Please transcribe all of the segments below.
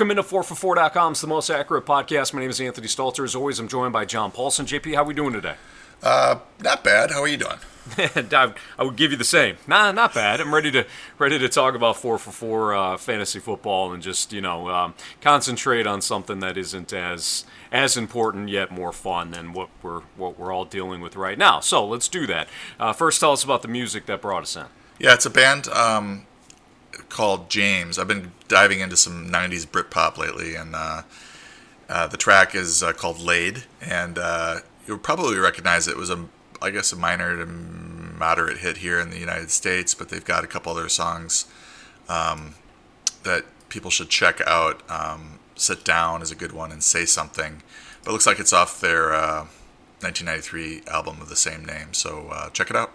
Welcome into 4for4.com. It's the most accurate podcast. My name is Anthony Stalter. As always, I'm joined by John Paulson. JP, how are we doing today? Uh, not bad. How are you doing? I, I would give you the same. Nah, not bad. I'm ready to ready to talk about four for four uh, fantasy football and just you know um, concentrate on something that isn't as as important yet more fun than what we're what we're all dealing with right now. So let's do that. Uh, first, tell us about the music that brought us in. Yeah, it's a band um, called James. I've been diving into some '90s Britpop lately, and uh, uh, the track is uh, called "Laid," and uh, you'll probably recognize it. was a I guess a minor to moderate hit here in the United States, but they've got a couple other songs um, that people should check out. Um, Sit Down is a good one, and Say Something. But it looks like it's off their uh, 1993 album of the same name, so uh, check it out.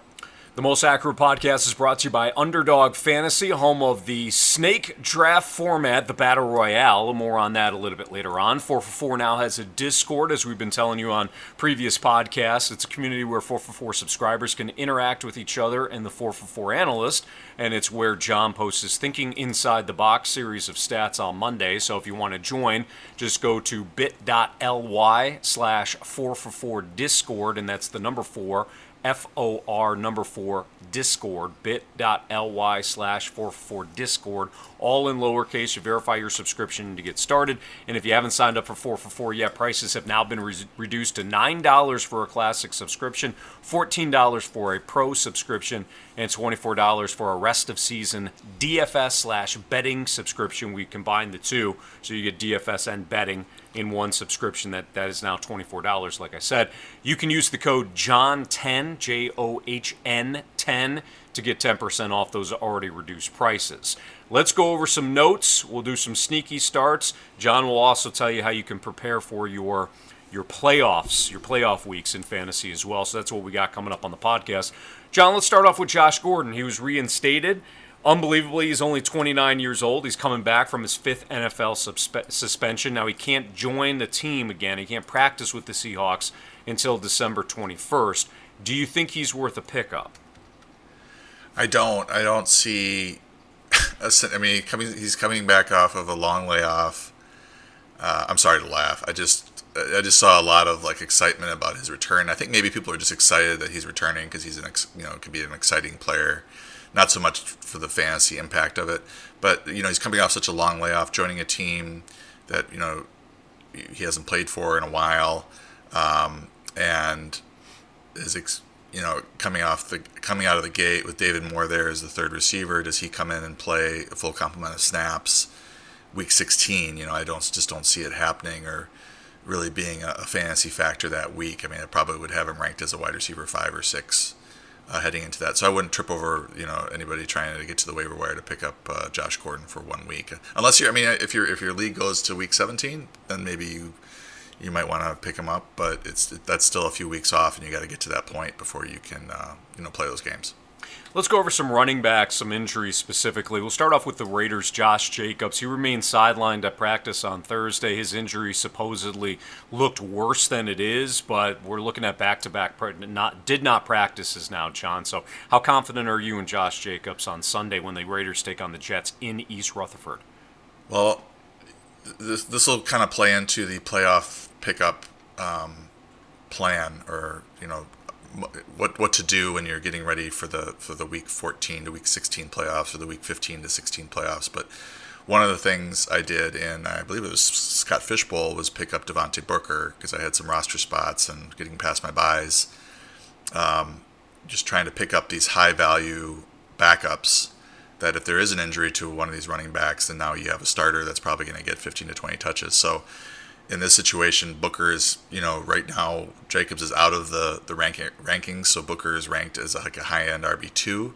The Most Accurate Podcast is brought to you by Underdog Fantasy, home of the snake draft format, the Battle Royale. More on that a little bit later on. 4for4 now has a Discord, as we've been telling you on previous podcasts. It's a community where 4for4 subscribers can interact with each other and the 4for4 analyst, and it's where John posts his Thinking Inside the Box series of stats on Monday. So if you want to join, just go to bit.ly slash 4for4 Discord, and that's the number 4 F-O-R number 4 Discord, bit.ly slash 44 Discord, all in lowercase. You verify your subscription to get started. And if you haven't signed up for 4 for 4 yet, prices have now been re- reduced to $9 for a classic subscription, $14 for a pro subscription, and $24 for a rest of season DFS slash betting subscription. We combine the two, so you get DFS and betting in one subscription that, that is now $24 like i said. You can use the code john10 j-o-h-n 10 to get 10% off those already reduced prices. Let's go over some notes. We'll do some sneaky starts. John will also tell you how you can prepare for your your playoffs your playoff weeks in fantasy as well. So that's what we got coming up on the podcast. John let's start off with josh gordon. He was reinstated Unbelievably, he's only 29 years old. He's coming back from his fifth NFL suspe- suspension. Now, he can't join the team again. He can't practice with the Seahawks until December 21st. Do you think he's worth a pickup? I don't. I don't see. I mean, coming, he's coming back off of a long layoff. Uh, I'm sorry to laugh. I just, I just saw a lot of like excitement about his return. I think maybe people are just excited that he's returning because he's an, ex, you know, could be an exciting player not so much for the fantasy impact of it, but you know he's coming off such a long layoff, joining a team that you know he hasn't played for in a while, um, and is ex- you know coming off the coming out of the gate with David Moore there as the third receiver. Does he come in and play a full complement of snaps? Week 16, you know, I don't just don't see it happening or really being a, fantasy factor that week. I mean, it probably would have him ranked as a wide receiver five or six uh, heading into that. So I wouldn't trip over you know anybody trying to get to the waiver wire to pick up uh, Josh Gordon for one week, unless you're. I mean, if your if your league goes to week 17, then maybe you you might want to pick him up. But it's that's still a few weeks off, and you got to get to that point before you can uh, you know play those games. Let's go over some running backs, some injuries specifically. We'll start off with the Raiders' Josh Jacobs. He remained sidelined at practice on Thursday. His injury supposedly looked worse than it is, but we're looking at back-to-back not did not practices now, John. So, how confident are you in Josh Jacobs on Sunday when the Raiders take on the Jets in East Rutherford? Well, this this will kind of play into the playoff pickup um, plan, or you know, what what to do when you're getting ready for the for the week 14 to week 16 playoffs or the week 15 to 16 playoffs. But one of the things I did in I believe it was Scott Fish Bowl was pick up Devontae Booker because I had some roster spots and getting past my byes. Um, just trying to pick up these high value backups that if there is an injury to one of these running backs, then now you have a starter that's probably going to get 15 to 20 touches. So in this situation, Booker is, you know, right now Jacobs is out of the the ranking rankings, so Booker is ranked as a, like a high end RB two.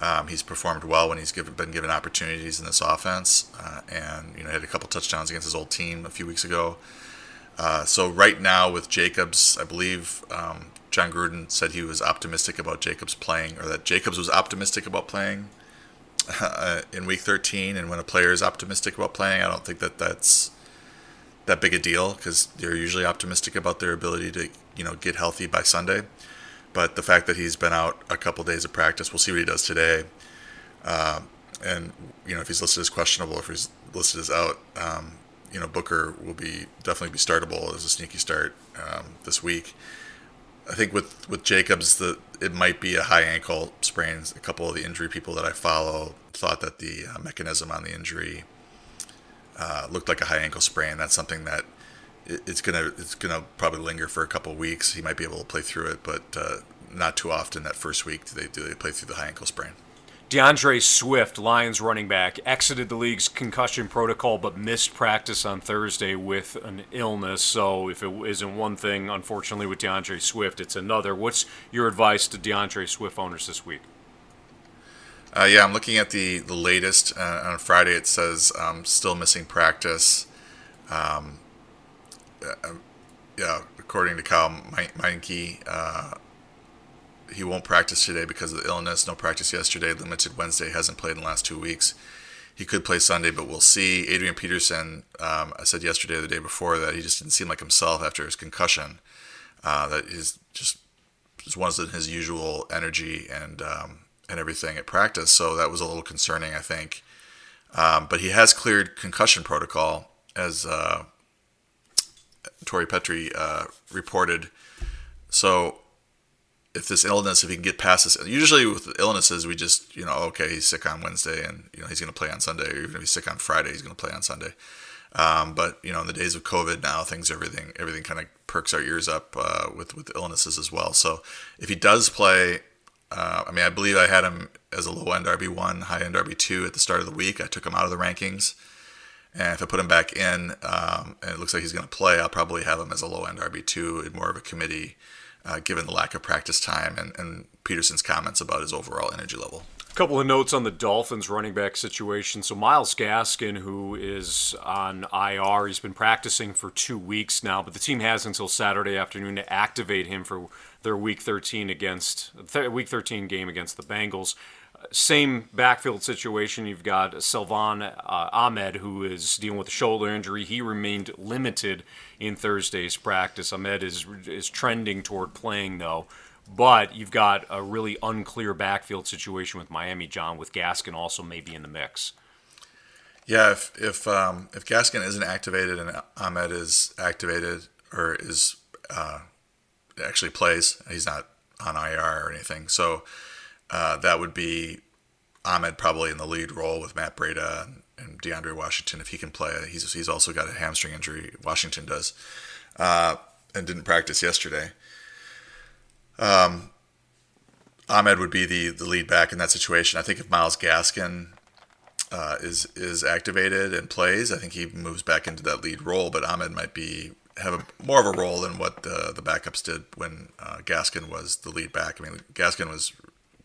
Um, he's performed well when he's given, been given opportunities in this offense, uh, and you know had a couple touchdowns against his old team a few weeks ago. Uh, so right now with Jacobs, I believe um, Jon Gruden said he was optimistic about Jacobs playing, or that Jacobs was optimistic about playing uh, in Week 13. And when a player is optimistic about playing, I don't think that that's that big a deal because they're usually optimistic about their ability to you know get healthy by Sunday. But the fact that he's been out a couple days of practice, we'll see what he does today. Uh, and you know if he's listed as questionable, if he's listed as out, um, you know Booker will be definitely be startable as a sneaky start um, this week. I think with with Jacobs, the it might be a high ankle sprain. A couple of the injury people that I follow thought that the uh, mechanism on the injury uh, looked like a high ankle sprain. That's something that it, it's gonna it's gonna probably linger for a couple weeks. He might be able to play through it, but uh, not too often. That first week, do they do they play through the high ankle sprain? D'Andre Swift, Lions running back, exited the league's concussion protocol but missed practice on Thursday with an illness. So, if it isn't one thing, unfortunately, with D'Andre Swift, it's another. What's your advice to D'Andre Swift owners this week? Uh, yeah, I'm looking at the the latest. Uh, on Friday, it says um, still missing practice. Um, uh, yeah, according to Kyle Meinke, uh, he won't practice today because of the illness. No practice yesterday. Limited Wednesday. Hasn't played in the last two weeks. He could play Sunday, but we'll see. Adrian Peterson, um, I said yesterday or the day before that he just didn't seem like himself after his concussion. Uh, that just just wasn't his usual energy and um, and everything at practice. So that was a little concerning, I think. Um, but he has cleared concussion protocol, as uh, Tori Petry uh, reported. So if this illness, if he can get past this, usually with illnesses, we just, you know, okay, he's sick on Wednesday and, you know, he's going to play on Sunday, or even if he's sick on Friday, he's going to play on Sunday. Um, but, you know, in the days of COVID now, things, everything, everything kind of perks our ears up uh, with, with illnesses as well. So if he does play, uh, I mean, I believe I had him as a low end RB1, high end RB2 at the start of the week. I took him out of the rankings. And if I put him back in um, and it looks like he's going to play, I'll probably have him as a low end RB2 in more of a committee uh, given the lack of practice time and, and Peterson's comments about his overall energy level. Couple of notes on the Dolphins running back situation. So Myles Gaskin, who is on IR, he's been practicing for two weeks now, but the team has until Saturday afternoon to activate him for their Week 13 against Week 13 game against the Bengals same backfield situation. You've got Salvon uh, Ahmed, who is dealing with a shoulder injury. He remained limited in Thursday's practice. Ahmed is is trending toward playing though. But you've got a really unclear backfield situation with Miami, John, with Gaskin also maybe in the mix. Yeah, if if um, if Gaskin isn't activated and Ahmed is activated or is uh, actually plays, he's not on IR or anything. So uh, that would be Ahmed probably in the lead role with Matt Breida and, and DeAndre Washington if he can play. He's he's also got a hamstring injury. Washington does, uh, and didn't practice yesterday. Um, Ahmed would be the the lead back in that situation. I think if Myles Gaskin uh, is is activated and plays, I think he moves back into that lead role. But Ahmed might be have a, more of a role than what the the backups did when uh, Gaskin was the lead back. I mean, Gaskin was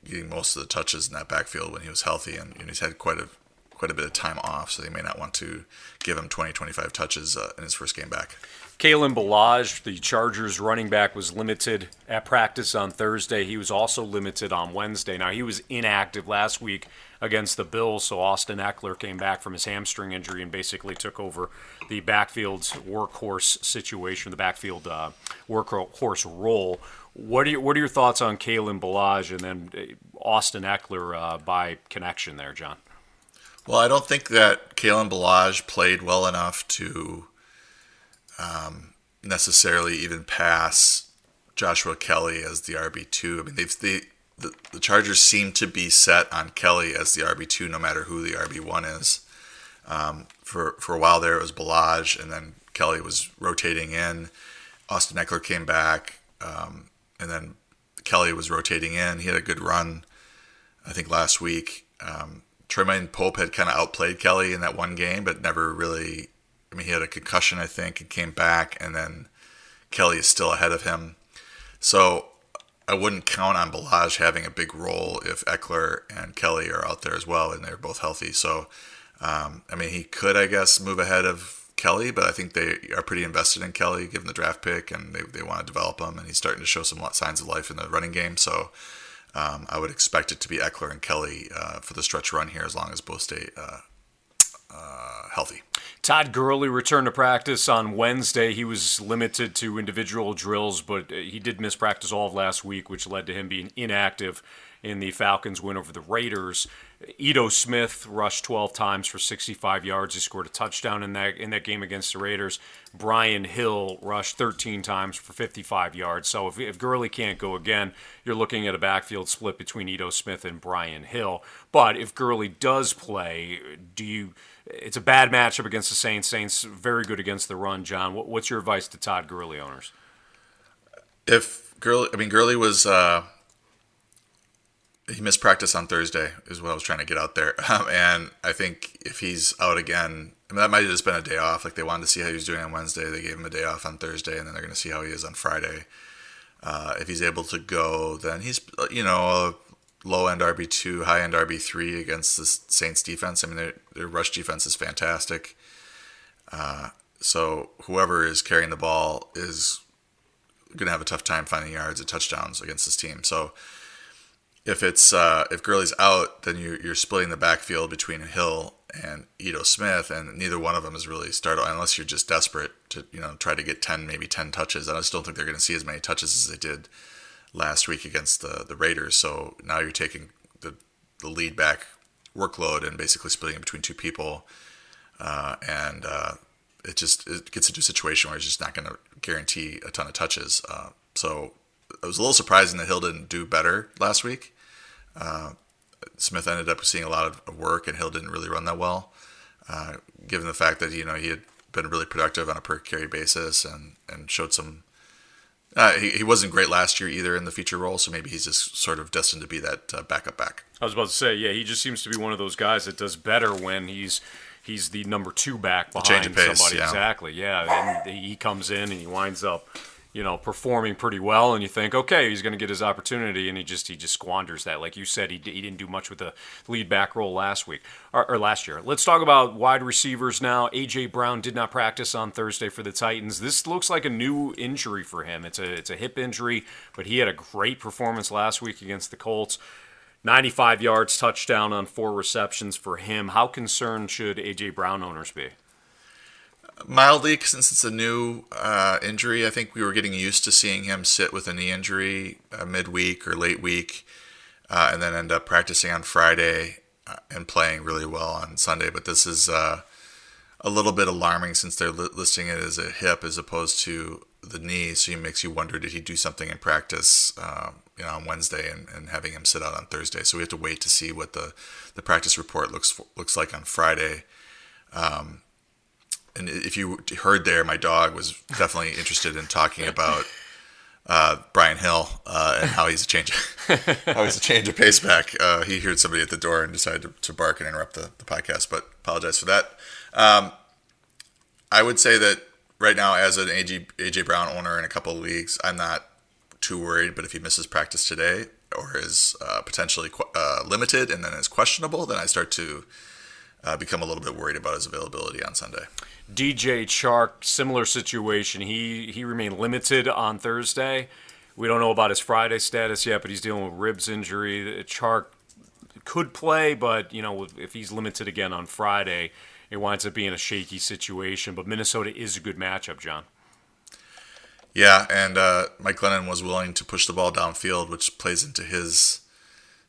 getting most of the touches in that backfield when he was healthy, and, and he's had quite a quite a bit of time off, so they may not want to give him 20, 25 touches uh, in his first game back. Kalen Ballage, the Chargers running back, was limited at practice on Thursday. He was also limited on Wednesday. Now, he was inactive last week against the Bills, so Austin Ekeler came back from his hamstring injury and basically took over the backfield's workhorse situation, the backfield uh, workhorse role. What are your, what are your thoughts on Kalen Ballage and then uh, Austin Ekeler uh, by connection there, John? Well, I don't think that Kalen Ballage played well enough to um, necessarily even pass Joshua Kelly as the RB two. I mean, they've they the, the Chargers seem to be set on Kelly as the RB two, no matter who the RB one is. Um, for for a while there, it was Ballage, and then Kelly was rotating in. Austin Ekeler came back. Um, and then Kelly was rotating in. He had a good run, I think, last week. Um, Troymaine Pope had kind of outplayed Kelly in that one game, but never really. I mean, he had a concussion, I think, and came back, and then Kelly is still ahead of him. So I wouldn't count on Ballage having a big role if Ekeler and Kelly are out there as well, and they're both healthy. So, um, I mean, he could, I guess, move ahead of Kelly, but I think they are pretty invested in Kelly, given the draft pick, and they, they want to develop him. And he's starting to show some signs of life in the running game. So um, I would expect it to be Ekeler and Kelly uh, for the stretch run here, as long as both stay uh, uh, healthy. Todd Gurley returned to practice on Wednesday. He was limited to individual drills, but uh, he did miss practice all of last week, which led to him being inactive in the Falcons' win over the Raiders. Ito Smith rushed 12 times for 65 yards. He scored a touchdown in that in that game against the Raiders. Brian Hill rushed 13 times for 55 yards. So if, if Gurley can't go again, you're looking at a backfield split between Ito Smith and Brian Hill. But if Gurley does play, do you? It's a bad matchup against the Saints. Saints very good against the run. John, what, what's your advice to Todd Gurley owners? If Gurley, I mean Gurley was. Uh he missed practice on Thursday, is what I was trying to get out there. Um, and I think if he's out again, I mean, that might have just been a day off. Like they wanted to see how he was doing on Wednesday. They gave him a day off on Thursday, and then they're going to see how he is on Friday. Uh, if he's able to go, then he's, you know, low end RB2, high end RB3 against the Saints defense. I mean, their, their rush defense is fantastic. Uh, so whoever is carrying the ball is going to have a tough time finding yards and touchdowns against this team. So, if it's uh, if Gurley's out, then you're, you're splitting the backfield between Hill and Ito Smith, and neither one of them is really started unless you're just desperate to you know try to get ten maybe ten touches. And I just don't think they're going to see as many touches as they did last week against the the Raiders. So now you're taking the the lead back workload and basically splitting it between two people, uh, and uh, it just it gets into a situation where it's just not going to guarantee a ton of touches. Uh, so it was a little surprising that Hill didn't do better last week. Uh, Smith ended up seeing a lot of work, and Hill didn't really run that well, uh, given the fact that you know he had been really productive on a per carry basis and and showed some. Uh, he, he wasn't great last year either in the feature role, so maybe he's just sort of destined to be that backup back. I was about to say, yeah, he just seems to be one of those guys that does better when he's he's the number two back behind somebody. Yeah. Exactly, yeah, and he comes in and he winds up you know, performing pretty well, and you think, okay, he's going to get his opportunity, and he just he just squanders that. Like you said, he, he didn't do much with the lead back role last week or, or, last year. Let's talk about wide receivers now. AJ Brown did not practice on Thursday for the Titans. This looks like a new injury for him. It's a it's a hip injury, but he had a great performance last week against the Colts. 95 yards, touchdown on four receptions for him. How concerned should AJ Brown owners be? mildly since it's a new uh, injury. I think we were getting used to seeing him sit with a knee injury uh, midweek or late week, uh, and then end up practicing on Friday uh, and playing really well on Sunday. But this is uh, a little bit alarming since they're li- listing it as a hip as opposed to the knee. So it makes you wonder: did he do something in practice? Um, you know, on Wednesday and, and having him sit out on Thursday. So we have to wait to see what the, the practice report looks looks like on Friday. Um, and if you heard there, my dog was definitely interested in talking about uh, Brian Hill uh, and how he's a change, how he's a change of pace back. Uh, he heard somebody at the door and decided to, to bark and interrupt the, the podcast, but apologize for that. Um, I would say that right now, as an AJ, AJ Brown owner in a couple of leagues, I'm not too worried. But if he misses practice today or is uh, potentially uh, limited and then is questionable, then I start to uh, become a little bit worried about his availability on Sunday. DJ Chark, similar situation. He he remained limited on Thursday. We don't know about his Friday status yet, but he's dealing with ribs injury. Chark could play, but you know if he's limited again on Friday, it winds up being a shaky situation. But Minnesota is a good matchup, John. Yeah, and uh, Mike Glennon was willing to push the ball downfield, which plays into his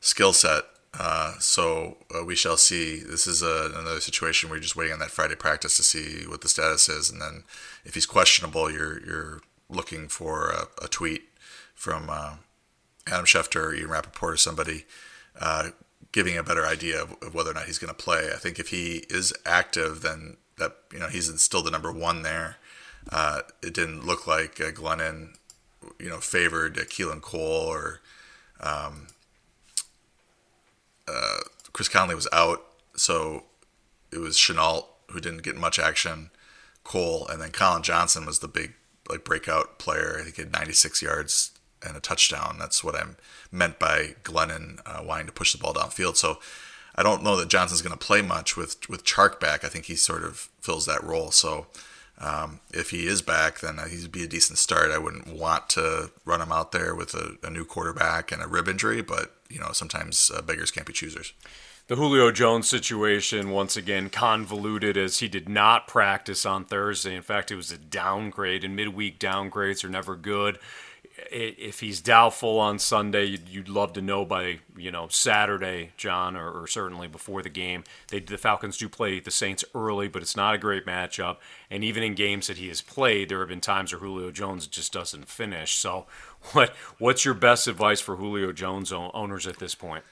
skill set. Uh, so uh, we shall see. This is a, another situation where you're just waiting on that Friday practice to see what the status is, and then if he's questionable, you're you're looking for a, a tweet from uh, Adam Schefter or Ian Rapoport or somebody uh, giving a better idea of, of whether or not he's going to play. I think if he is active, then that you know he's still the number one there. Uh, it didn't look like Glennon, you know, favored Keelan Cole or. Um, uh, Chris Conley was out, so it was Shenault who didn't get much action, Cole, and then Collin Johnson was the big like breakout player. I think he had 96 yards and a touchdown. That's what I meant by Glennon uh, wanting to push the ball downfield. So I don't know that Johnson's going to play much with with Chark back. I think he sort of fills that role. So um, if he is back, then he'd be a decent start. I wouldn't want to run him out there with a, a new quarterback and a rib injury, but you know sometimes uh, beggars can't be choosers. The Julio Jones situation, once again, convoluted as he did not practice on Thursday. In fact, it was a downgrade, and midweek downgrades are never good. If he's doubtful on Sunday, you'd love to know by you know Saturday, John, or, or certainly before the game. They, the Falcons do play the Saints early, but it's not a great matchup. And even in games that he has played, there have been times where Julio Jones just doesn't finish. So, what what's your best advice for Julio Jones owners at this point?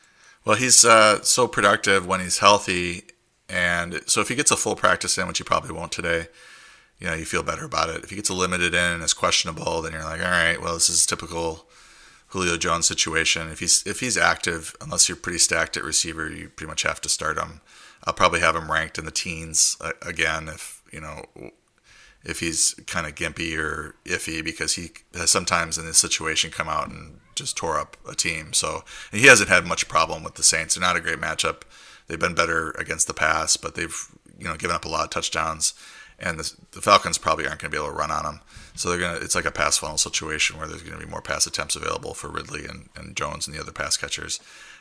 Well, he's uh, so productive when he's healthy, and so if he gets a full practice in, which he probably won't today, you know, you feel better about it. If he gets a limited in and is questionable, then you're like, all right, well, this is typical Julio Jones situation. If he's if he's active, unless you're pretty stacked at receiver, you pretty much have to start him. I'll probably have him ranked in the teens uh, again if you know if he's kind of gimpy or iffy because he has sometimes in this situation come out and just tore up a team. So he hasn't had much problem with the Saints. They're not a great matchup. They've been better against the pass, but they've you know given up a lot of touchdowns, and the, the Falcons probably aren't going to be able to run on them. So they're gonna. It's like a pass funnel situation where there's going to be more pass attempts available for Ridley and, and Jones and the other pass catchers.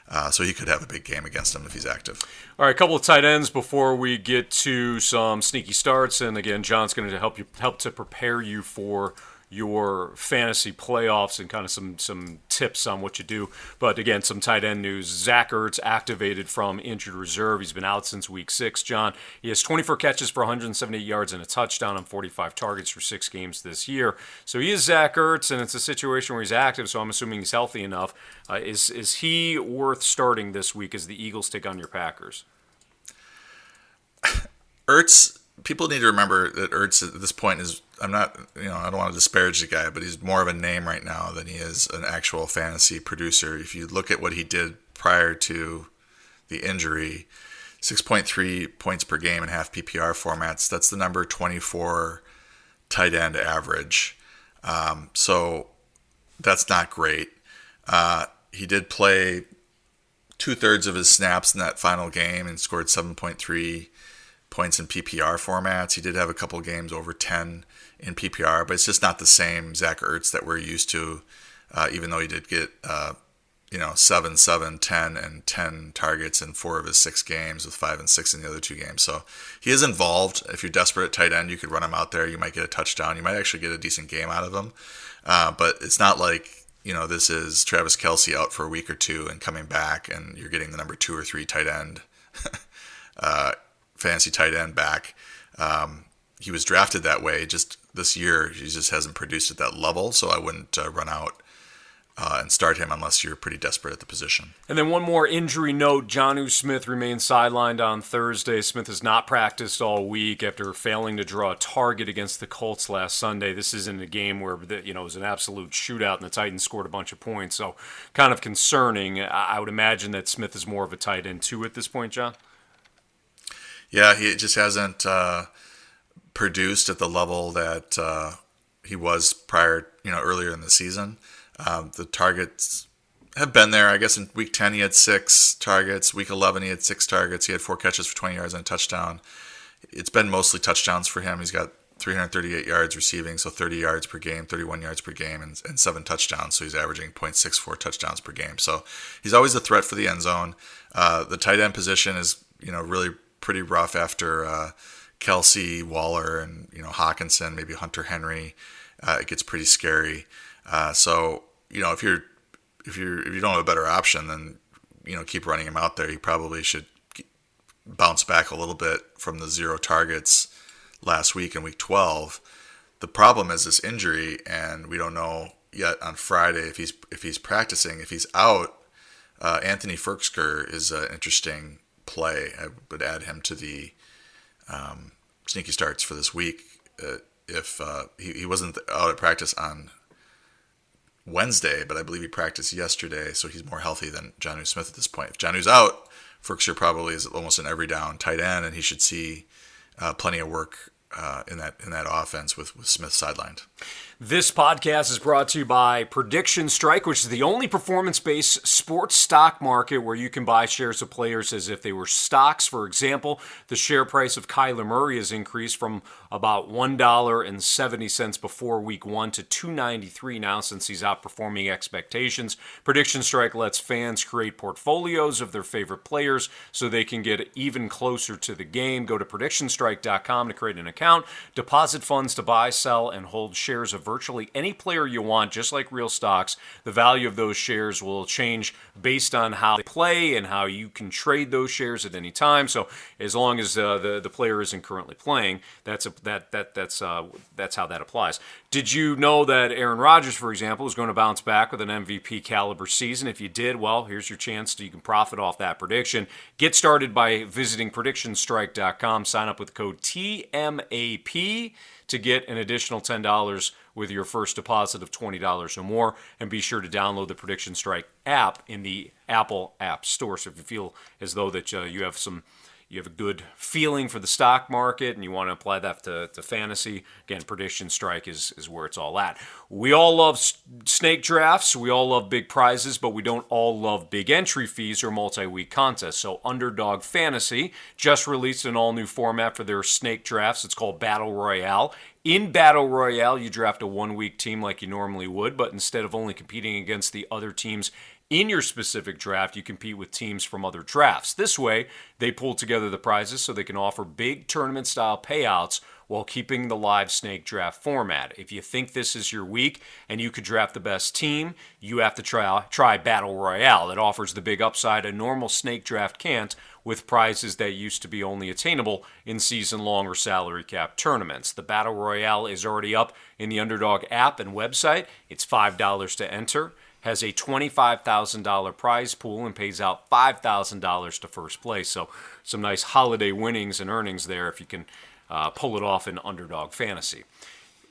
Uh, so he could have a big game against him if he's active. All right, a couple of tight ends before we get to some sneaky starts, and again, John's going to help you help to prepare you for your fantasy playoffs and kind of some some tips on what you do. But again, some tight end news. Zach Ertz activated from injured reserve. He's been out since week six, John. He has 24 catches for 178 yards and a touchdown on 45 targets for six games this year. So he is Zach Ertz, and it's a situation where he's active, so I'm assuming he's healthy enough. Uh, is, is he worth starting this week as the Eagles take on your Packers? Ertz, people need to remember that Ertz at this point is I'm not, you know, I don't want to disparage the guy, but he's more of a name right now than he is an actual fantasy producer. If you look at what he did prior to the injury, 6.3 points per game in half PPR formats, that's the number 24 tight end average. Um, so that's not great. Uh, he did play two thirds of his snaps in that final game and scored 7.3 points in PPR formats. He did have a couple games over 10 in PPR, but it's just not the same Zach Ertz that we're used to. Uh, even though he did get, uh, you know, seven, seven, 10, and 10 targets in four of his six games, with five and six in the other two games. So he is involved. If you're desperate at tight end, you could run him out there. You might get a touchdown. You might actually get a decent game out of him. Uh, but it's not like you know this is Travis Kelce out for a week or two and coming back, and you're getting the number two or three tight end, uh, fancy tight end back. Um, he was drafted that way. Just this year, he just hasn't produced at that level. So I wouldn't uh, run out uh, and start him unless you're pretty desperate at the position. And then one more injury note: Jonnu Smith remains sidelined on Thursday. Smith has not practiced all week after failing to draw a target against the Colts last Sunday. This isn't a game where the, you know it was an absolute shootout and the Titans scored a bunch of points, so kind of concerning. I would imagine that Smith is more of a tight end too at this point, John. Yeah, he just hasn't. Uh, produced at the level that uh, he was prior, you know, earlier in the season. Um, the targets have been there. I guess in week 10 he had six targets. Week 11 he had six targets. He had four catches for 20 yards and a touchdown. It's been mostly touchdowns for him. He's got 338 yards receiving, so 30 yards per game, 31 yards per game, and, and seven touchdowns. So he's averaging 0.64 touchdowns per game. So he's always a threat for the end zone. Uh, the tight end position is, you know, really pretty rough after. Uh, Kelce, Waller, and you know Hockenson, maybe Hunter Henry. Uh, it gets pretty scary. Uh, so you know if you're if you if you don't have a better option, then you know keep running him out there. You probably should bounce back a little bit from the zero targets last week in week 12. The problem is this injury, and we don't know yet on Friday if he's if he's practicing. If he's out, uh, Anthony Firkser is an interesting play. I would add him to the um, sneaky starts for this week. Uh, if uh, he, he wasn't out at practice on Wednesday, but I believe he practiced yesterday, so he's more healthy than Jonnu Smith at this point. If Jonnu's out, Firkser probably is almost an every down tight end, and he should see uh, plenty of work uh, in that in that offense with, with Smith sidelined. This podcast is brought to you by Prediction Strike, which is the only performance based sports stock market where you can buy shares of players as if they were stocks. For example, the share price of Kyler Murray has increased from about $1.70 before week one to $2.93 now since he's outperforming expectations. Prediction Strike lets fans create portfolios of their favorite players so they can get even closer to the game. Go to predictionstrike.com to create an account, deposit funds to buy, sell, and hold shares of virtually any player you want, just like real stocks. The value of those shares will change based on how they play and how you can trade those shares at any time. So as long as uh, the the player isn't currently playing, that's a, that that that's uh, that's how that applies. Did you know that Aaron Rodgers, for example, is going to bounce back with an MVP caliber season? If you did, well, here's your chance to you can profit off that prediction. Get started by visiting predictionstrike.com. Sign up with code TMAP to get an additional $10 with your first deposit of $20 or more. And be sure to download the Prediction Strike app in the Apple App Store. So if you feel as though that uh, you have some you have a good feeling for the stock market and you want to apply that to, to fantasy, again, Prediction Strike is, is where it's all at. We all love snake drafts, we all love big prizes, but we don't all love big entry fees or multi week contests. So, Underdog Fantasy just released an all new format for their snake drafts. It's called Battle Royale. In Battle Royale, you draft a one week team like you normally would, but instead of only competing against the other teams in your specific draft, you compete with teams from other drafts. This way, they pull together the prizes so they can offer big tournament style payouts while keeping the live snake draft format. If you think this is your week and you could draft the best team, you have to try, try Battle Royale. It offers the big upside a normal snake draft can't with prizes that used to be only attainable in season long or salary cap tournaments. The Battle Royale is already up in the Underdog app and website. It's $5 to enter has a $25,000 prize pool and pays out $5,000 to first place. So, some nice holiday winnings and earnings there if you can uh, pull it off in underdog fantasy.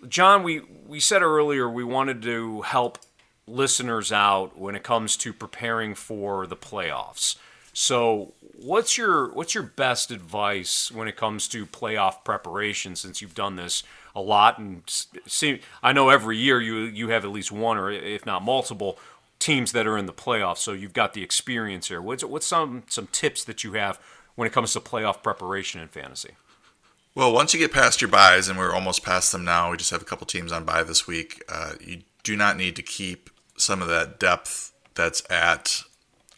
John, we, we said earlier we wanted to help listeners out when it comes to preparing for the playoffs. So, what's your what's your best advice when it comes to playoff preparation since you've done this a lot? And see I know every year you you have at least one or if not multiple teams that are in the playoffs so you've got the experience here. What's what's some some tips that you have when it comes to playoff preparation in fantasy? Well once you get past your byes and we're almost past them now we just have a couple teams on bye this week uh, you do not need to keep some of that depth that's at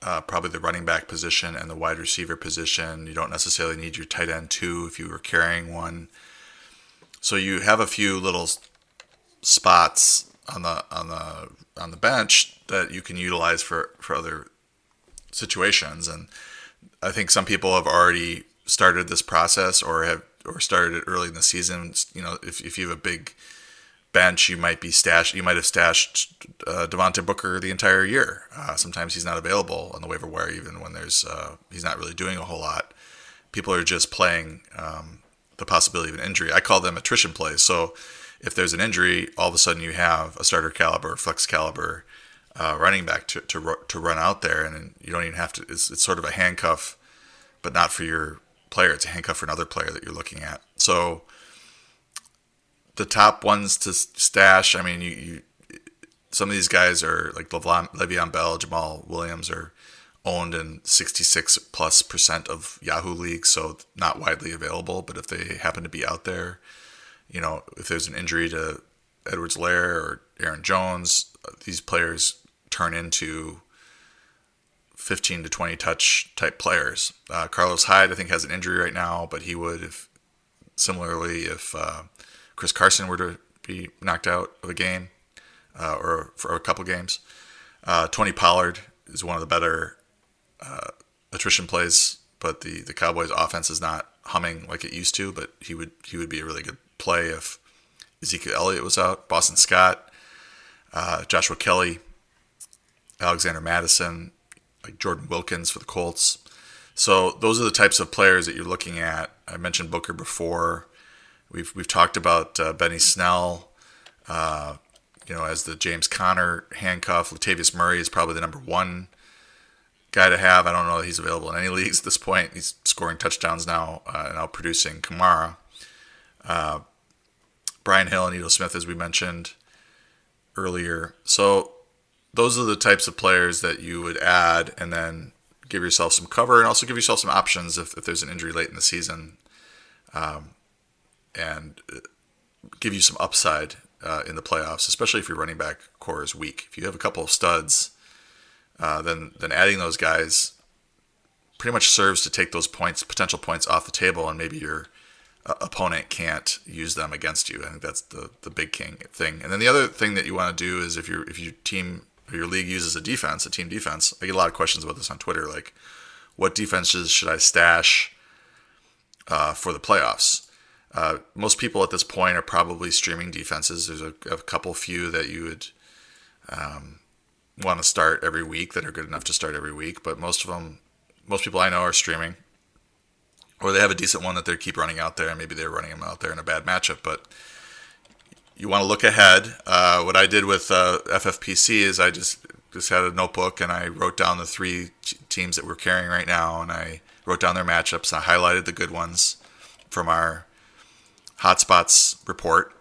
uh, probably the running back position and the wide receiver position. You don't necessarily need your tight end too if you were carrying one. So you have a few little spots on the on the on the bench that you can utilize for for other situations. And I think some people have already started this process or have or started it early in the season. You know, if if you have a big bench, you might be stashed. You might have stashed uh, Devontae Booker the entire year. Uh, sometimes he's not available on the waiver wire, even when there's uh, he's not really doing a whole lot. People are just playing um, the possibility of an injury. I call them attrition plays. So if there's an injury, all of a sudden you have a starter caliber, flex caliber uh, running back to, to to run out there, and you don't even have to. It's, it's sort of a handcuff, but not for your player. It's a handcuff for another player that you're looking at. So the top ones to stash. I mean, you, you some of these guys are like Le'Veon Bell, Jamaal Williams are owned in 66 plus percent of Yahoo leagues, so not widely available. But if they happen to be out there, you know, if there's an injury to Edwards-Helaire or Aaron Jones, these players turn into 15 to 20 touch type players. Uh, Carlos Hyde, I think, has an injury right now, but he would if similarly if uh, Chris Carson were to be knocked out of a game uh, or for a couple games. Uh, Tony Pollard is one of the better uh, attrition plays, but the, the Cowboys' offense is not humming like it used to. But he would he would be a really good play if Ezekiel Elliott was out, Boston Scott, uh, Joshua Kelly, Alexander Mattison, like Jordan Wilkins for the Colts. So those are the types of players that you're looking at. I mentioned Booker before. We've we've talked about uh, Benny Snell, uh, you know, as the James Conner handcuff. Latavius Murray is probably the number one guy to have. I don't know that he's available in any leagues at this point. He's scoring touchdowns now uh, and out producing Kamara. Uh, Brian Hill and Ito Smith, as we mentioned. earlier. So those are the types of players that you would add and then give yourself some cover and also give yourself some options if, if there's an injury late in the season um, and uh, give you some upside uh, in the playoffs, especially if your running back corps is weak. If you have a couple of studs, uh, then then adding those guys pretty much serves to take those points, potential points, off the table, and maybe your uh, opponent can't use them against you. I think that's the the big king thing. And then the other thing that you want to do is if your if your team or your league uses a defense, a team defense. I get a lot of questions about this on Twitter, like what defenses should I stash uh, for the playoffs? Uh, most people at this point are probably streaming defenses. There's a, a couple few that you would um, want to start every week that are good enough to start every week, but most of them, most people I know are streaming, or they have a decent one that they keep running out there, and maybe they're running them out there in a bad matchup. But you want to look ahead. Uh, what I did with uh, FFPC is I just just had a notebook and I wrote down the three teams that we're carrying right now, and I wrote down their matchups. I highlighted the good ones from our hotspots report,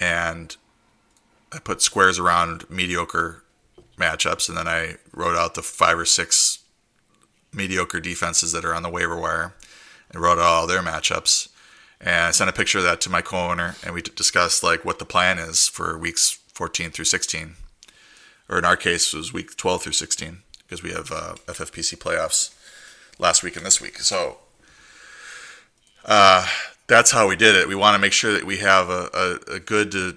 and I put squares around mediocre matchups, and then I wrote out the five or six mediocre defenses that are on the waiver wire, and wrote out all their matchups. And I sent a picture of that to my co-owner, and we discussed like what the plan is for weeks 14 through 16, or in our case, it was week 12 through 16 because we have uh, FFPC playoffs last week and this week. So uh, that's how we did it. We want to make sure that we have a, a, a good to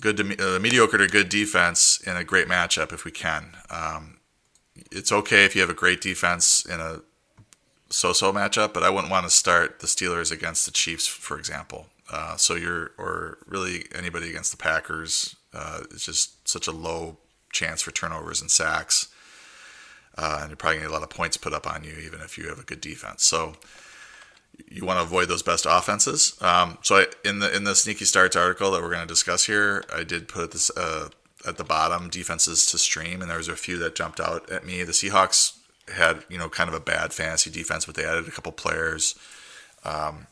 good to uh, mediocre to good defense in a great matchup if we can. Um, it's okay if you have a great defense in a so-so matchup, but I wouldn't want to start the Steelers against the Chiefs, for example. Uh, so you're or really anybody against the Packers. Uh, it's just such a low chance for turnovers and sacks, uh, and you're probably gonna get a lot of points put up on you, even if you have a good defense. So you want to avoid those best offenses. Um, so I, in the in the sneaky starts article that we're going to discuss here, I did put this uh, at the bottom defenses to stream, and there was a few that jumped out at me. The Seahawks had you know kind of a bad fantasy defense, but they added a couple players um,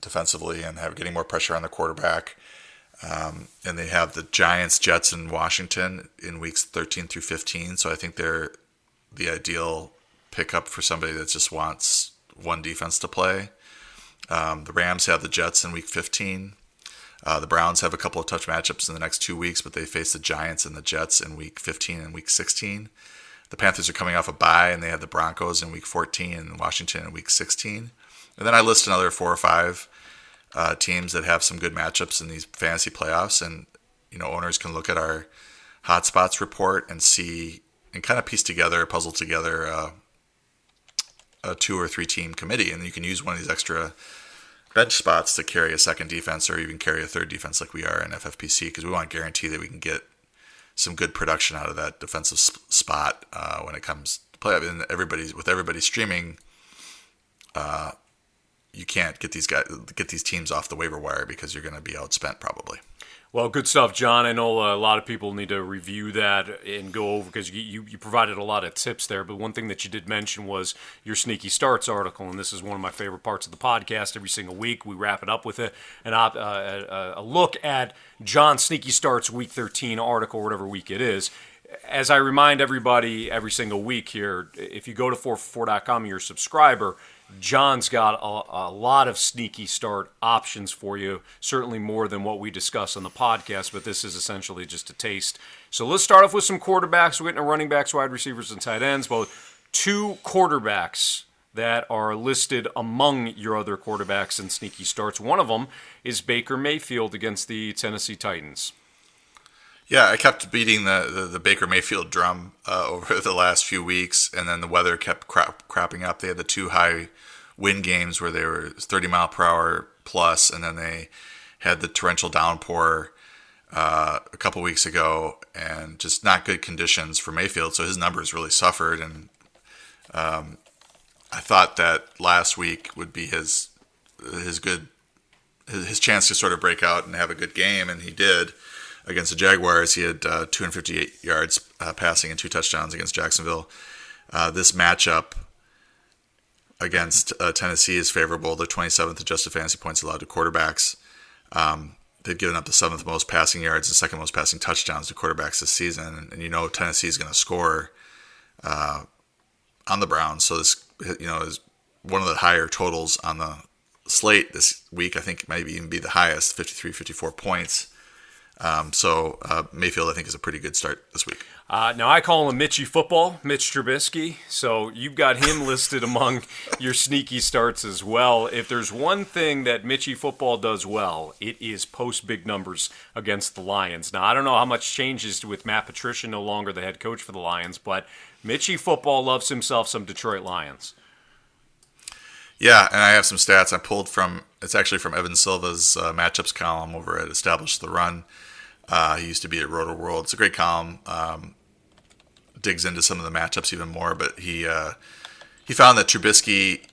defensively and have getting more pressure on the quarterback. Um, and they have the Giants, Jets, and Washington in weeks 13 through 15. So I think they're the ideal pickup for somebody that just wants one defense to play. Um, the Rams have the Jets in week 15. Uh, the Browns have a couple of touch matchups in the next two weeks, but they face the Giants and the Jets in week 15 and week 16. The Panthers are coming off a bye, and they have the Broncos in week 14 and Washington in week 16. And then I list another four or five uh, teams that have some good matchups in these fantasy playoffs, and you know owners can look at our hotspots report and see and kind of piece together, puzzle together uh, a two or three team committee, and you can use one of these extra bench spots to carry a second defense or even carry a third defense like we are in FFPC because we want to guarantee that we can get some good production out of that defensive spot uh, when it comes to play. And everybody's with everybody streaming, uh, you can't get these guys get these teams off the waiver wire because you're going to be outspent probably. Well, good stuff, John. I know a lot of people need to review that and go over because you, you, provided a lot of tips there. But one thing that you did mention was your Sneaky Starts article, and this is one of my favorite parts of the podcast. Every single week, we wrap it up with a, an op, uh, a, a look at John Sneaky Starts Week 13 article, whatever week it is. As I remind everybody every single week here, if you go to 4for4.com, you're a subscriber – John's got a, a, lot of sneaky start options for you, certainly more than what we discuss on the podcast, but this is essentially just a taste. So let's start off with some quarterbacks. We're getting running backs, wide receivers, and tight ends. Both two quarterbacks that are listed among your other quarterbacks and sneaky starts. One of them is Baker Mayfield against the Tennessee Titans. Yeah, I kept beating the, the, the Baker Mayfield drum uh, over the last few weeks, and then the weather kept crap, crapping up. They had the two high wind games where they were 30 mile per hour plus, and then they had the torrential downpour uh, a couple weeks ago, and just not good conditions for Mayfield. So his numbers really suffered, and um, I thought that last week would be his his good his, his chance to sort of break out and have a good game, and he did against the Jaguars. He had uh, 258 yards uh, passing and two touchdowns against Jacksonville. Uh, this matchup against uh, Tennessee is favorable. They're 27th adjusted fantasy points allowed to quarterbacks. Um, they've given up the seventh most passing yards and second most passing touchdowns to quarterbacks this season, and, and you know Tennessee is going to score uh, on the Browns. So this you know is one of the higher totals on the slate this week. I think maybe even be the highest, 53, 54 points. Um, so uh, Mayfield, I think, is a pretty good start this week. Uh, now I call him Mitchy Football, Mitch Trubisky. So you've got him listed among your sneaky starts as well. If there's one thing that Mitchy Football does well, it is post big numbers against the Lions. Now I don't know how much changes with Matt Patricia, no longer the head coach for the Lions, but Mitchy Football loves himself some Detroit Lions. Yeah, and I have some stats I pulled from. It's actually from Evan Silva's uh, matchups column over at Establish the Run. Uh, he used to be at Rotoworld. It's a great column. Um, digs into some of the matchups even more, but he uh, he found that Trubisky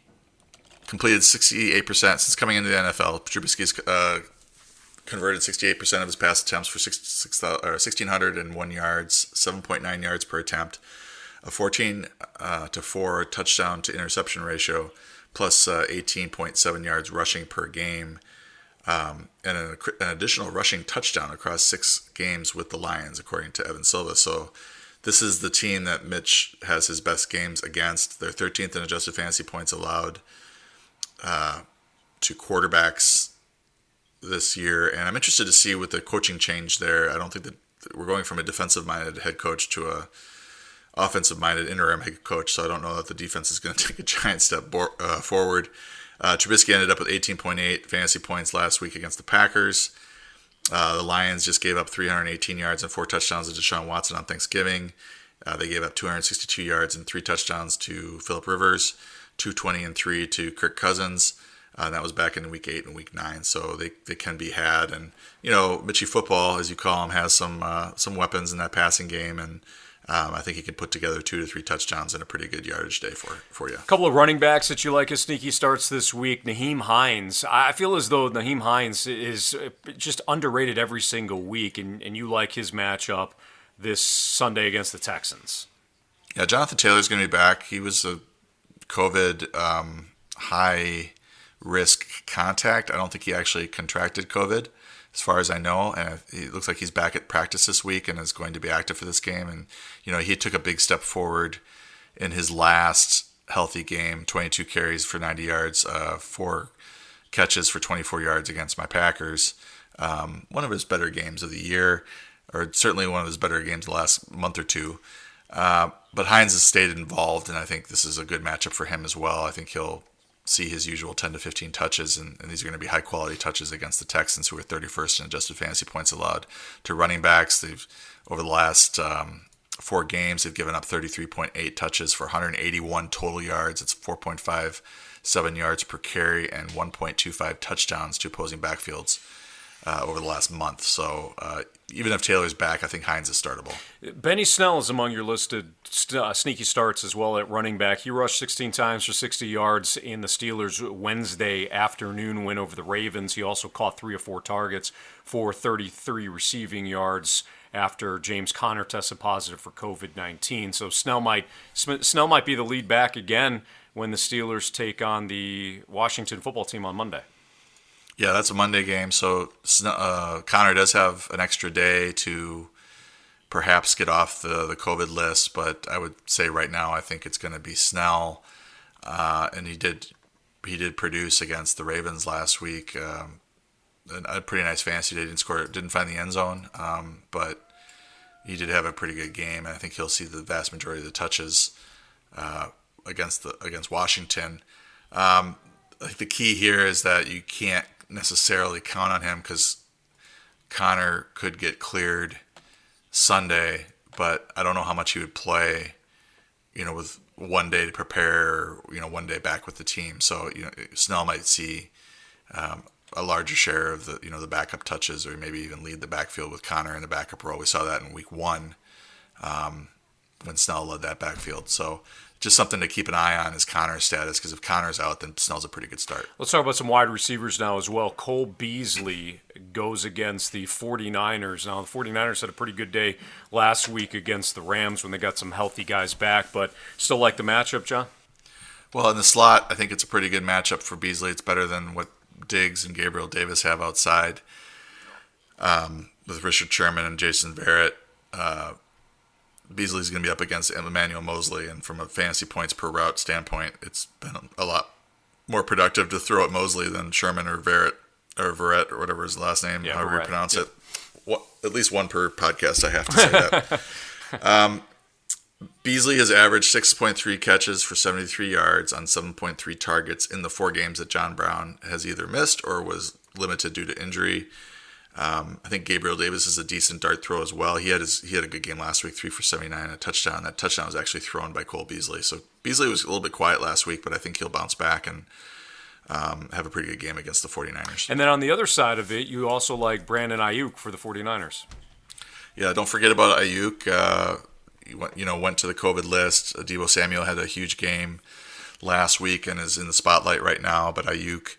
completed 68% since coming into the NFL. Trubisky's uh, converted 68% of his pass attempts for 6, 6, or 1,601 yards, 7.9 yards per attempt, a 14 uh, to 4 touchdown to interception ratio, plus, uh, 18.7 yards rushing per game um, and an, an, additional rushing touchdown across six games with the Lions, according to Evan Silva. So this is the team that Mitch has his best games against. They're 13th in adjusted fantasy points allowed uh, to quarterbacks this year, and I'm interested to see with the coaching change there. I don't think that we're going from a defensive-minded head coach to a offensive-minded interim head coach, so I don't know that the defense is going to take a giant step bo- uh, forward. Uh, Trubisky ended up with 18.8 fantasy points last week against the Packers. Uh, the Lions just gave up 318 yards and four touchdowns to Deshaun Watson on Thanksgiving. Uh, they gave up 262 yards and three touchdowns to Philip Rivers, 220 and three to Kirk Cousins. Uh, that was back in week eight and week nine, so they, they can be had. And you know, Mitchy football, as you call him, has some uh, some weapons in that passing game, and um, I think he could put together two to three touchdowns in a pretty good yardage day for for you. A couple of running backs that you like as sneaky starts this week. Nyheim Hines. I feel as though Nyheim Hines is just underrated every single week, and, and you like his matchup this Sunday against the Texans. Yeah, Jonathan Taylor's going to be back. He was a COVID um, high risk contact. I don't think he actually contracted COVID as far as I know. And it looks like he's back at practice this week and is going to be active for this game. And, you know, he took a big step forward in his last healthy game 22 carries for 90 yards, uh, four catches for 24 yards against my Packers. Um, one of his better games of the year, or certainly one of his better games the last month or two. Uh, but Hines has stayed involved, and I think this is a good matchup for him as well. I think he'll see his usual 10 to 15 touches, and, and these are going to be high quality touches against the Texans, who are 31st in adjusted fantasy points allowed to running backs. They've over the last um, four games, they've given up 33.8 touches for 181 total yards. It's 4.57 yards per carry and 1.25 touchdowns to opposing backfields uh, over the last month. So uh, even if Taylor's back, I think Hines is startable. Benny Snell is among your listed uh, sneaky starts as well at running back. He rushed 16 times for 60 yards in the Steelers' Wednesday afternoon win over the Ravens. He also caught three or four targets for 33 receiving yards after James Conner tested positive for COVID-19. So Snell might Snell might be the lead back again when the Steelers take on the Washington football team on Monday. Yeah, that's a Monday game. So uh, Conner does have an extra day to perhaps get off the, the COVID list, but I would say right now I think it's going to be Snell, uh, and he did he did produce against the Ravens last week. Um, a pretty nice fantasy day. Didn't score, didn't find the end zone, um, but he did have a pretty good game, and I think he'll see the vast majority of the touches uh, against the against Washington. Um, I think the key here is that you can't necessarily count on him because Conner could get cleared Sunday, but I don't know how much he would play. You know, with one day to prepare, you know, one day back with the team. So you know, Snell might see um, a larger share of the you know the backup touches, or maybe even lead the backfield with Conner in the backup role. We saw that in Week One um, when Snell led that backfield. So just something to keep an eye on is Conner's status because if Conner's out, then Snell's a pretty good start. Let's talk about some wide receivers now as well. Cole Beasley goes against the 49ers. Now, the 49ers had a pretty good day last week against the Rams when they got some healthy guys back, but still like the matchup, John? Well, in the slot, I think it's a pretty good matchup for Beasley. It's better than what Diggs and Gabriel Davis have outside. um, with Richard Sherman and Jason Verrett. Uh, Beasley's going to be up against Emmanuel Moseley, and from a fantasy points per route standpoint, it's been a lot more productive to throw at Moseley than Sherman or Verrett or Verrett or whatever his last name, Yeah, however you pronounce yeah. it. What, at least one per podcast, I have to say that. um, Beasley has averaged 6.3 catches for 73 yards on 7.3 targets in the four games that John Brown has either missed or was limited due to injury. Um, I think Gabriel Davis is a decent dart throw as well. He had his he had a good game last week, three for 79, a touchdown. That touchdown was actually thrown by Cole Beasley. So Beasley was a little bit quiet last week, but I think he'll bounce back and um, have a pretty good game against the 49ers. And then on the other side of it, you also like Brandon Aiyuk for the 49ers. Yeah, don't forget about Aiyuk. Uh, you know, went to the COVID list. Deebo Samuel had a huge game last week and is in the spotlight right now. But Aiyuk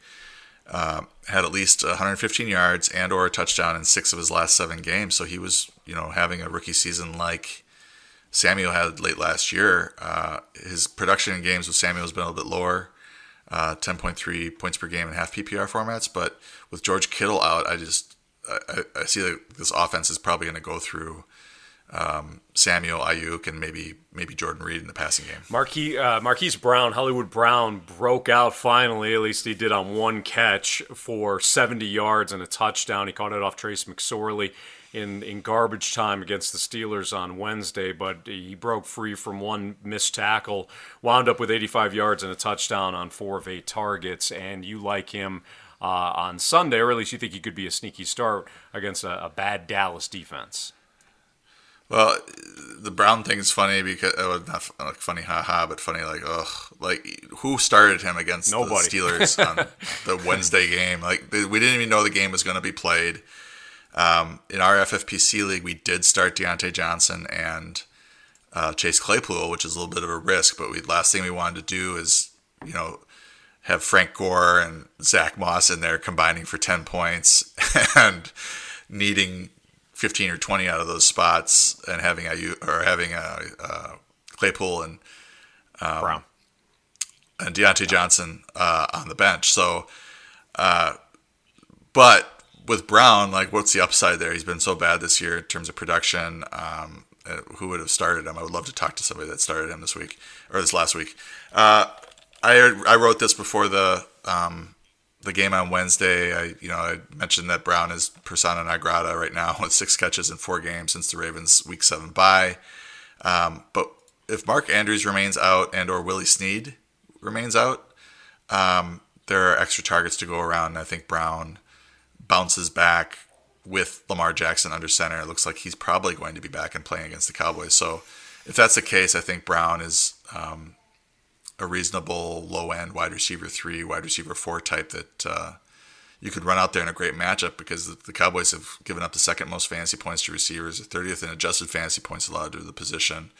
uh, had at least 115 yards and or a touchdown in six of his last seven games. So he was, you know, having a rookie season like Samuel had late last year. Uh, his production in games with Samuel has been a little bit lower. Uh, 10.3 points per game in half PPR formats, but with George Kittle out, I just I, I- see that this offense is probably going to go through um, Samuel Aiyuk and maybe maybe Jordan Reed in the passing game. Marquise, uh, Marquise Brown, Hollywood Brown, broke out finally. At least he did on one catch for 70 yards and a touchdown. He caught it off Trace McSorley in, in garbage time against the Steelers on Wednesday, but he broke free from one missed tackle, wound up with 85 yards and a touchdown on four of eight targets. And you like him uh, on Sunday, or at least you think he could be a sneaky start against a, a bad Dallas defense. Well, the Brown thing is funny because uh, not f- like funny, haha, but funny like ugh, like who started him against Nobody. the Steelers on the Wednesday game? Like we didn't even know the game was going to be played. Um, in our FFPC league, we did start Diontae Johnson and uh, Chase Claypool, which is a little bit of a risk. But we last thing we wanted to do is you know have Frank Gore and Zach Moss in there combining for ten points and needing 15 or 20 out of those spots and having a or having a, uh Claypool and Brown. and Diontae Johnson uh, on the bench. So, uh, but with Brown, like, what's the upside there? He's been so bad this year in terms of production. Um, uh, who would have started him? I would love to talk to somebody that started him this week or this last week. Uh, I I wrote this before the um, the game on Wednesday. I you know I mentioned that Brown is persona non grata right now with six catches in four games since the Ravens Week Seven bye. Um, but if Mark Andrews remains out and or Willie Snead remains out, um, there are extra targets to go around. I think Brown bounces back with Lamar Jackson under center. It looks like he's probably going to be back and playing against the Cowboys. So if that's the case, I think Brown is um, a reasonable low end wide receiver three, wide receiver four type that uh, you could run out there in a great matchup because the, the Cowboys have given up the second most fantasy points to receivers, the 30th in adjusted fantasy points allowed to the position.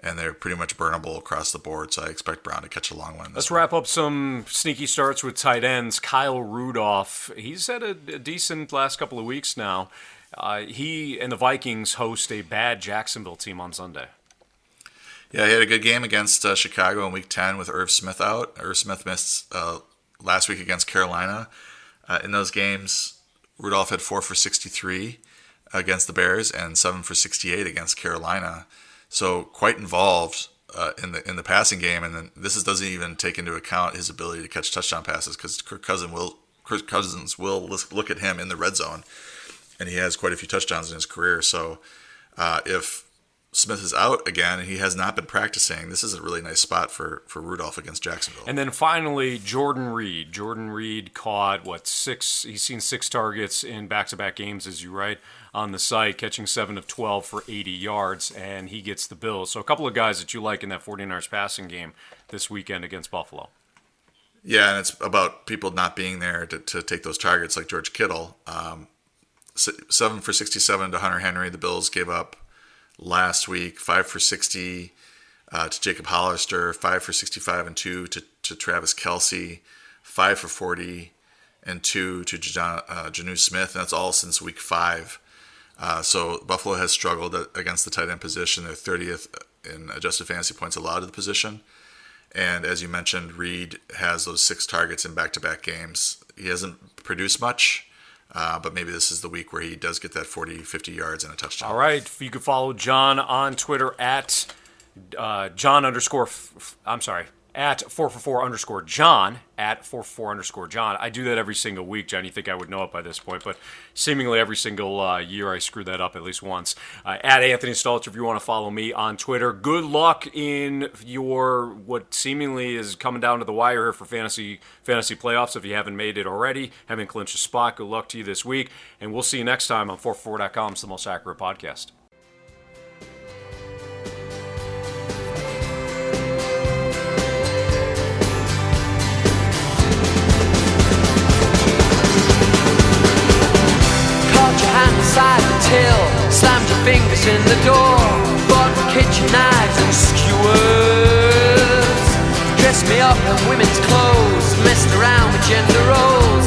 And they're pretty much burnable across the board, so I expect Brown to catch a long one. Let's wrap up some sneaky starts with tight ends. Kyle Rudolph, he's had a, a decent last couple of weeks now. Uh, he and the Vikings host a bad Jacksonville team on Sunday. Yeah, he had a good game against uh, Chicago in Week 10 with Irv Smith out. Irv Smith missed uh, last week against Carolina. Uh, in those games, Rudolph had four for 63 against the Bears and seven for 68 against Carolina. So quite involved uh, in the in the passing game. And then this is, doesn't even take into account his ability to catch touchdown passes because Kirk Cousins will Kirk Cousins will look at him in the red zone, and he has quite a few touchdowns in his career. So uh, if Smith is out again and he has not been practicing, this is a really nice spot for for Rudolph against Jacksonville. And then finally, Jordan Reed. Jordan Reed caught what six? He's seen six targets in back-to-back games, as you write on the site, catching seven of twelve for 80 yards, and he gets the Bills. So a couple of guys that you like in that 49ers passing game this weekend against Buffalo. Yeah, and it's about people not being there to, to take those targets like George Kittle. Um, seven for 67 to Hunter Henry. The Bills gave up last week. Five for 60 uh, to Jacob Hollister. Five for 65 and two to, to Travis Kelce. Five for 40 and two to uh, Jonnu Smith. And that's all since week five. Uh, so Buffalo has struggled against the tight end position. They're 30th in adjusted fantasy points allowed to the position. And as you mentioned, Reed has those six targets in back-to-back games. He hasn't produced much, Uh, but maybe this is the week where he does get that 40, 50 yards and a touchdown. All right. You can follow John on Twitter at uh, John underscore. I'm sorry, at 444 underscore John, at 444 underscore John. I do that every single week, John. You think I would know it by this point, but seemingly every single uh, year I screw that up at least once. Uh, at Anthony Stalter, if you want to follow me on Twitter. Good luck in your what seemingly is coming down to the wire here for fantasy fantasy playoffs. If you haven't made it already, haven't clinched a spot, good luck to you this week. And we'll see you next time on 4for4.com. It's the most accurate podcast. Inside the till. Slammed your fingers in the door. Bought kitchen knives and skewers. Dressed me up in women's clothes. Messed around with gender roles